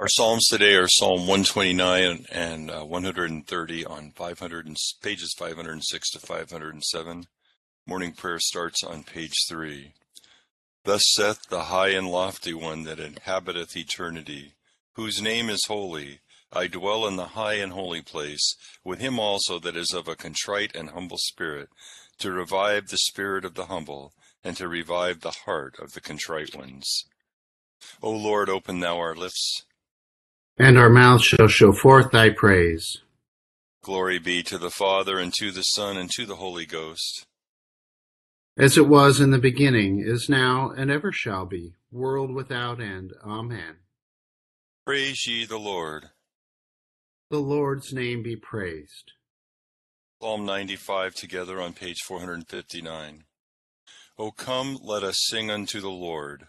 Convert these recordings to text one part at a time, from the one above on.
Our psalms today are Psalm 129 and uh, 130 on 500 and, pages 506 to 507. Morning prayer starts on page 3. Thus saith the high and lofty one that inhabiteth eternity, whose name is holy. I dwell in the high and holy place, with him also that is of a contrite and humble spirit, to revive the spirit of the humble, and to revive the heart of the contrite ones. O Lord, open thou our lips and our mouth shall show forth thy praise. Glory be to the Father, and to the Son, and to the Holy Ghost. As it was in the beginning, is now, and ever shall be, world without end. Amen. Praise ye the Lord. The Lord's name be praised. Psalm 95 together on page 459. O come, let us sing unto the Lord.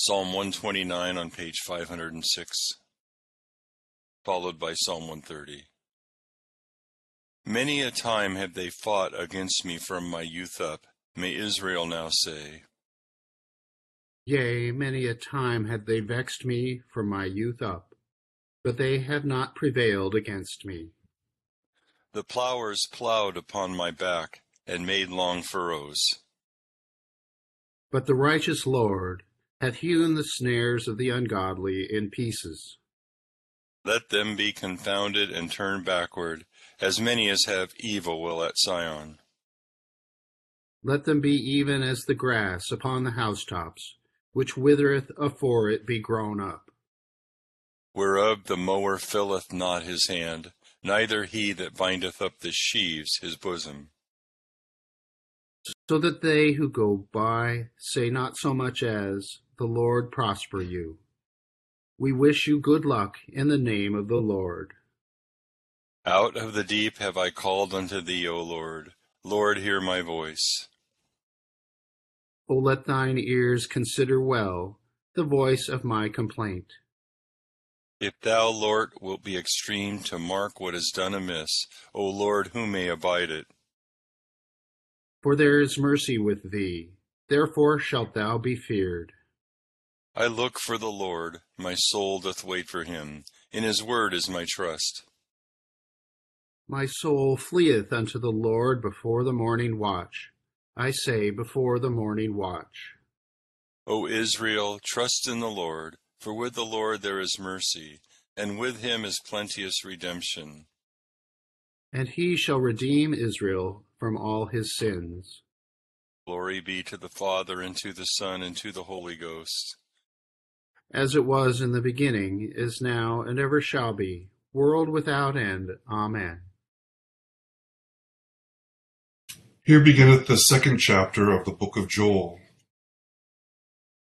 Psalm 129 on page 506, followed by Psalm 130. Many a time have they fought against me from my youth up, may Israel now say. Yea, many a time have they vexed me from my youth up, but they have not prevailed against me. The plowers plowed upon my back, and made long furrows. But the righteous Lord hath hewn the snares of the ungodly in pieces. Let them be confounded and turn backward, as many as have evil will at Sion. Let them be even as the grass upon the housetops, which withereth afore it be grown up. Whereof the mower filleth not his hand, neither he that bindeth up the sheaves his bosom. So that they who go by say not so much as, The Lord prosper you. We wish you good luck in the name of the Lord. Out of the deep have I called unto thee, O Lord. Lord, hear my voice. O let thine ears consider well the voice of my complaint. If thou, Lord, wilt be extreme to mark what is done amiss, O Lord, who may abide it? For there is mercy with thee, therefore shalt thou be feared. I look for the Lord, my soul doth wait for him. In his word is my trust. My soul fleeth unto the Lord before the morning watch. I say, before the morning watch. O Israel, trust in the Lord, for with the Lord there is mercy, and with him is plenteous redemption. And he shall redeem Israel from all his sins. Glory be to the Father, and to the Son, and to the Holy Ghost as it was in the beginning, is now, and ever shall be, world without end. Amen. Here beginneth the second chapter of the book of Joel.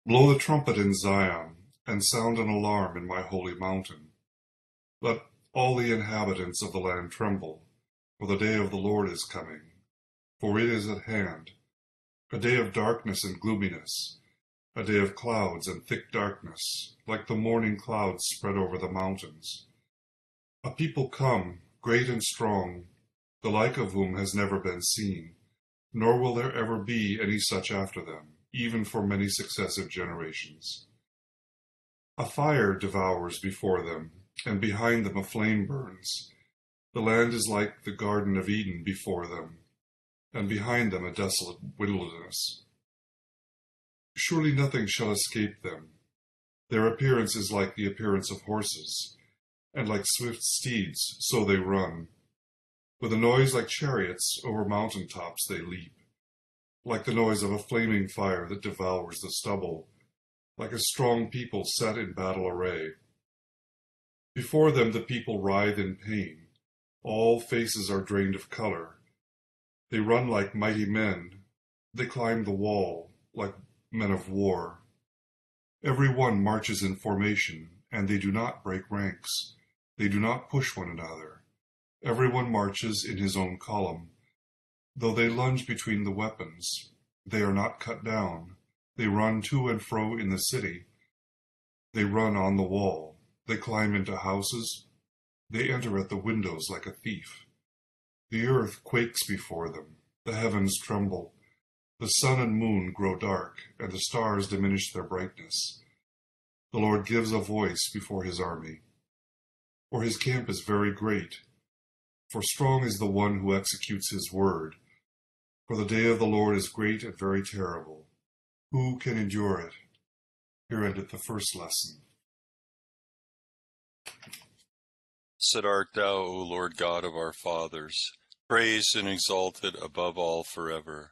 Blow the trumpet in Zion, and sound an alarm in my holy mountain. Let all the inhabitants of the land tremble, for the day of the Lord is coming, for it is at hand, a day of darkness and gloominess a day of clouds and thick darkness, like the morning clouds spread over the mountains. A people come, great and strong, the like of whom has never been seen, nor will there ever be any such after them. even for many successive generations. A fire devours before them, and behind them a flame burns. The land is like the Garden of Eden before them, and behind them a desolate wilderness. Surely nothing shall escape them. Their appearance is like the appearance of horses, and like swift steeds, so they run. With a noise like chariots, over mountain tops they leap, like the noise of a flaming fire that devours the stubble, like a strong people set in battle array. Before them the people writhe in pain. All faces are drained of color. They run like mighty men. They climb the wall like men of war. Every one marches in formation, and they do not break ranks. They do not push one another. Every one marches in his own column. Though they lunge between the weapons, they are not cut down. They run to and fro in the city. They run on the wall. They climb into houses. They enter at the windows like a thief. The earth quakes before them. The heavens tremble. The sun and moon grow dark, and the stars diminish their brightness. The Lord gives a voice before his army. For his camp is very great. For strong is the one who executes his word. For the day of the Lord is great and very terrible. Who can endure it? Here endeth the first lesson. Blessed art thou, O Lord God of our fathers, praised and exalted above all forever.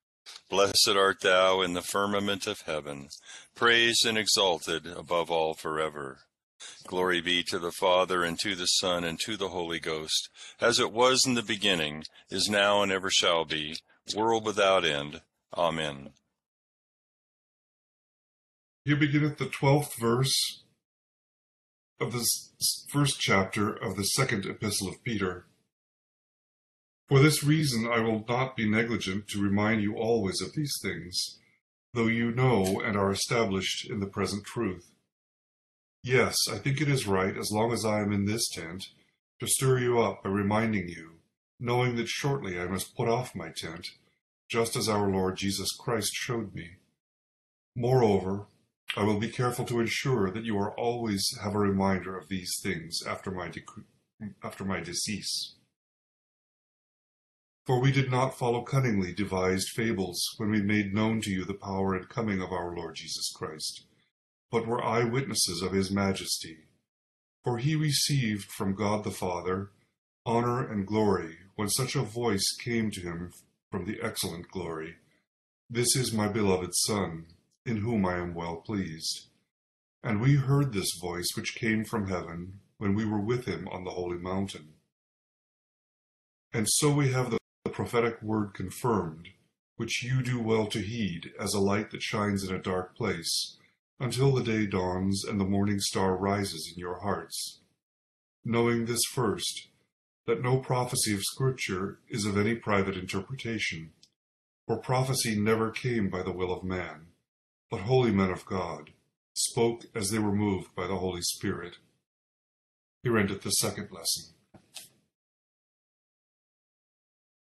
Blessed art thou in the firmament of heaven, praised and exalted above all forever. Glory be to the Father, and to the Son, and to the Holy Ghost, as it was in the beginning, is now, and ever shall be, world without end. Amen. Here beginneth the twelfth verse of the first chapter of the second epistle of Peter. For this reason I will not be negligent to remind you always of these things, though you know and are established in the present truth. Yes, I think it is right, as long as I am in this tent, to stir you up by reminding you, knowing that shortly I must put off my tent, just as our Lord Jesus Christ showed me. Moreover, I will be careful to ensure that you are always have a reminder of these things after my, after my decease. For we did not follow cunningly devised fables when we made known to you the power and coming of our Lord Jesus Christ, but were eyewitnesses of his majesty. For he received from God the Father honor and glory when such a voice came to him from the excellent glory. This is my beloved Son in whom I am well pleased. And we heard this voice which came from heaven when we were with him on the holy mountain. And so we have the prophetic word confirmed, which you do well to heed as a light that shines in a dark place, until the day dawns and the morning star rises in your hearts. Knowing this first, that no prophecy of Scripture is of any private interpretation, for prophecy never came by the will of man but holy men of God, spoke as they were moved by the Holy Spirit. Here endeth the second lesson.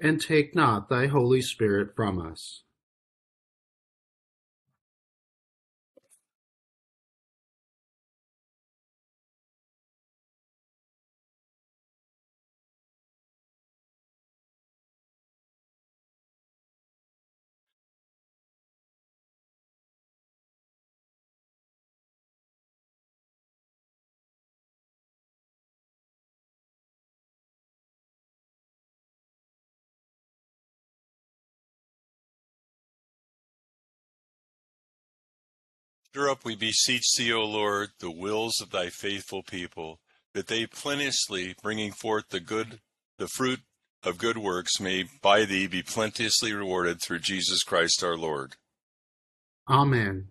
And take not thy Holy Spirit from us. Stir up, we beseech thee, O Lord, the wills of thy faithful people, that they plenteously, bringing forth the good, the fruit of good works, may by thee be plenteously rewarded through Jesus Christ our Lord. Amen.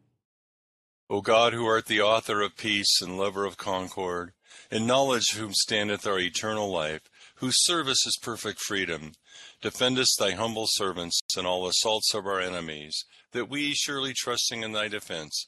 O God, who art the author of peace and lover of concord, in knowledge whom standeth our eternal life, whose service is perfect freedom, defendest thy humble servants in all assaults of our enemies, that we, surely trusting in thy defense,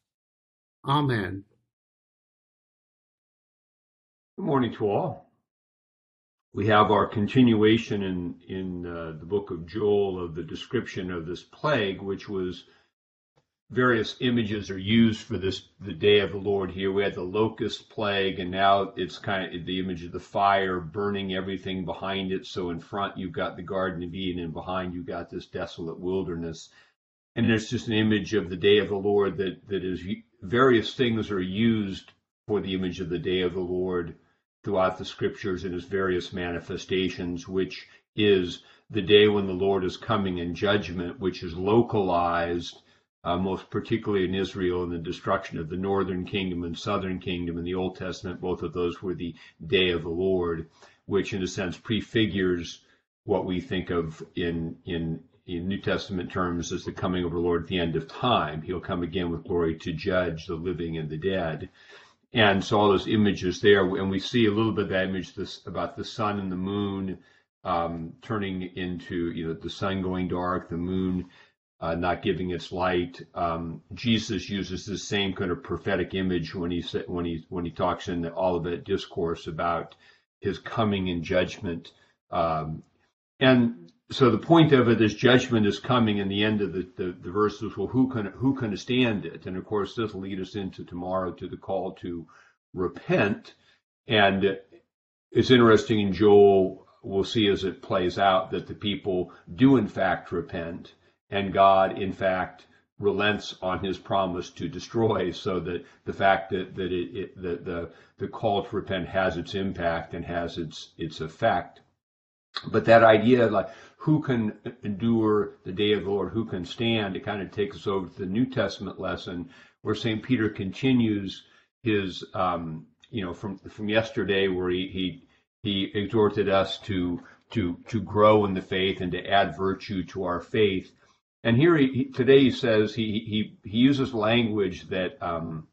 Amen. Good morning to all. We have our continuation in in uh, the book of Joel of the description of this plague, which was various images are used for this the day of the Lord. Here we had the locust plague, and now it's kind of the image of the fire burning everything behind it. So in front you've got the Garden of Eden, and behind you've got this desolate wilderness. And there's just an image of the day of the Lord that that is various things are used for the image of the day of the Lord throughout the scriptures in its various manifestations, which is the day when the Lord is coming in judgment, which is localized, uh, most particularly in Israel, in the destruction of the northern kingdom and southern kingdom in the Old Testament. Both of those were the day of the Lord, which in a sense prefigures what we think of in in in New Testament terms as the coming of the Lord at the end of time. He'll come again with glory to judge the living and the dead. And so all those images there, and we see a little bit of that image this, about the sun and the moon um, turning into, you know, the sun going dark, the moon uh, not giving its light. Um, Jesus uses the same kind of prophetic image when he when he when he talks in the Olivet discourse about his coming in judgment. Um, and so the point of it is judgment is coming, and the end of the, the, the verses, well, who can who can stand it? And of course, this will lead us into tomorrow to the call to repent. And it's interesting in Joel, we'll see as it plays out that the people do in fact repent and God, in fact, relents on his promise to destroy, so that the fact that, that it, it the, the, the call to repent has its impact and has its, its effect. But that idea, like, who can endure the day of the Lord, who can stand, it kind of takes us over to the New Testament lesson where St. Peter continues his, um, you know, from, from yesterday where he, he, he exhorted us to, to, to grow in the faith and to add virtue to our faith. And here he, today he says he, he, he uses language that um,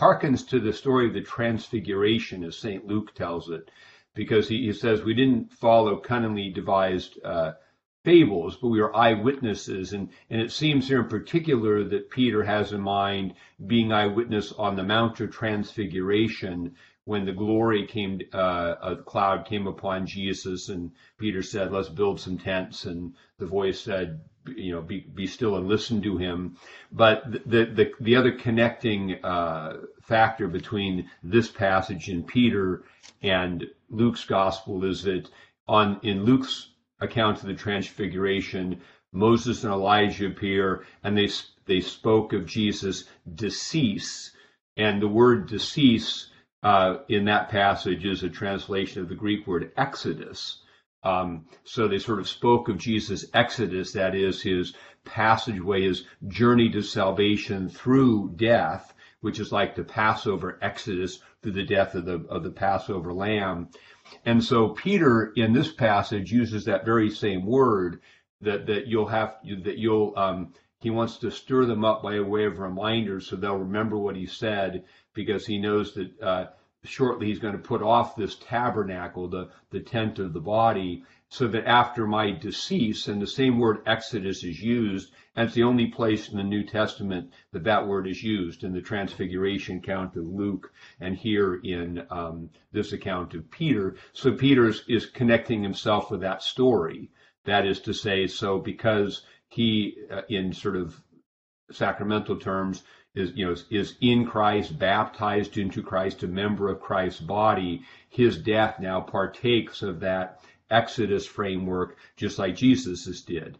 harkens to the story of the transfiguration as St. Luke tells it, because he, he says we didn't follow cunningly devised uh, fables, but we are eyewitnesses. And, and it seems here in particular that Peter has in mind being eyewitness on the Mount of Transfiguration when the glory came, uh, a cloud came upon Jesus, and Peter said, "Let's build some tents." And the voice said, "You know, be, be still and listen to him." But the the the other connecting uh, factor between this passage in Peter and Luke's gospel is that on in Luke's account of the Transfiguration, Moses and Elijah appear, and they they spoke of Jesus' decease, and the word decease uh, in that passage is a translation of the Greek word exodus. Um, so they sort of spoke of Jesus' exodus, that is his passageway, his journey to salvation through death, which is like the Passover exodus through the death of the of the Passover lamb. And so Peter in this passage uses that very same word that that you'll have that you'll um, he wants to stir them up by a way of reminder so they'll remember what he said because he knows that uh, shortly he's going to put off this tabernacle, the, the tent of the body, so that after my decease, and the same word Exodus is used, and it's the only place in the New Testament that that word is used in the Transfiguration account of Luke and here in um, this account of Peter. So Peter is connecting himself with that story. That is to say, so because he, uh, in sort of sacramental terms, is you know is in Christ, baptized into Christ, a member of Christ's body, his death now partakes of that Exodus framework, just like Jesus did.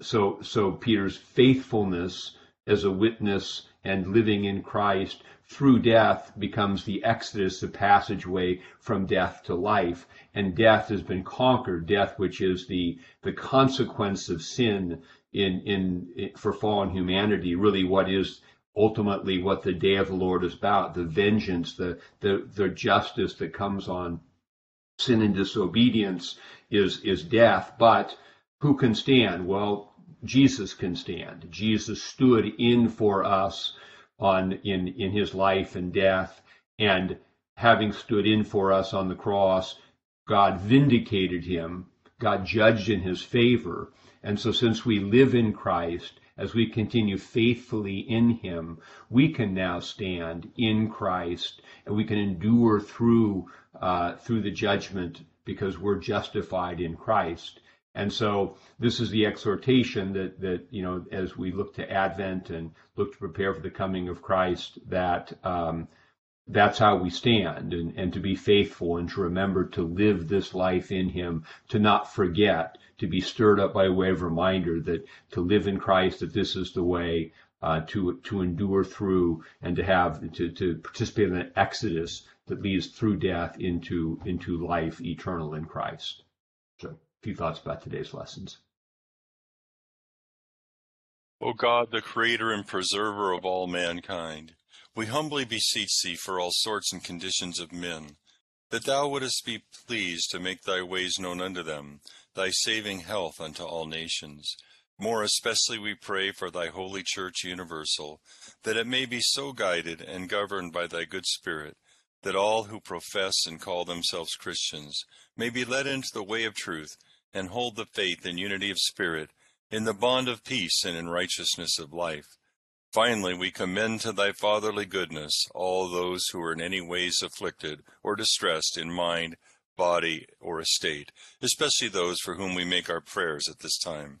So so Peter's faithfulness as a witness and living in Christ through death becomes the exodus, the passageway from death to life. And death has been conquered, death which is the, the consequence of sin in, in, in for fallen humanity, really what is ultimately what the day of the Lord is about, the vengeance, the, the, the justice that comes on sin and disobedience is, is death. But who can stand? Well, Jesus can stand. Jesus stood in for us on, in, in his life and death. And having stood in for us on the cross, God vindicated him. God judged in his favor. And so since we live in Christ, as we continue faithfully in Him, we can now stand in Christ and we can endure through uh, through the judgment because we're justified in Christ. And so this is the exhortation that that you know as we look to Advent and look to prepare for the coming of Christ that. Um, that's how we stand and, and to be faithful and to remember to live this life in him to not forget to be stirred up by a way of reminder that to live in Christ, that this is the way uh, to to endure through and to have to, to participate in an exodus that leads through death into into life eternal in Christ. So, a few thoughts about today's lessons. O God, the creator and preserver of all mankind, we humbly beseech thee for all sorts and conditions of men, that thou wouldest be pleased to make thy ways known unto them, thy saving health unto all nations. More especially we pray for thy holy Church universal, that it may be so guided and governed by thy good Spirit, that all who profess and call themselves Christians may be led into the way of truth, and hold the faith and unity of spirit, in the bond of peace and in righteousness of life. Finally, we commend to thy fatherly goodness all those who are in any ways afflicted or distressed in mind, body, or estate, especially those for whom we make our prayers at this time.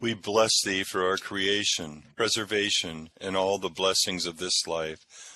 We bless thee for our creation, preservation, and all the blessings of this life,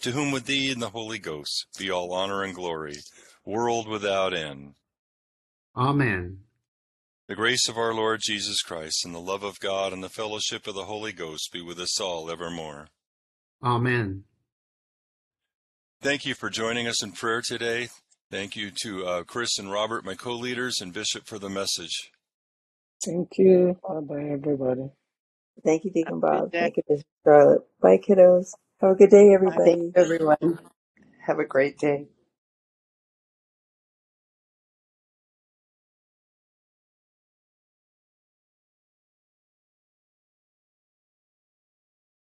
to whom with thee and the Holy Ghost be all honor and glory, world without end. Amen. The grace of our Lord Jesus Christ, and the love of God, and the fellowship of the Holy Ghost be with us all evermore. Amen. Thank you for joining us in prayer today. Thank you to uh, Chris and Robert, my co leaders, and Bishop for the message. Thank you. Bye bye, everybody. Thank you, Deacon Have Bob. Thank you, Miss Charlotte. Bye, kiddos. Have a good day, Thank everybody. you, everyone. Have a great day.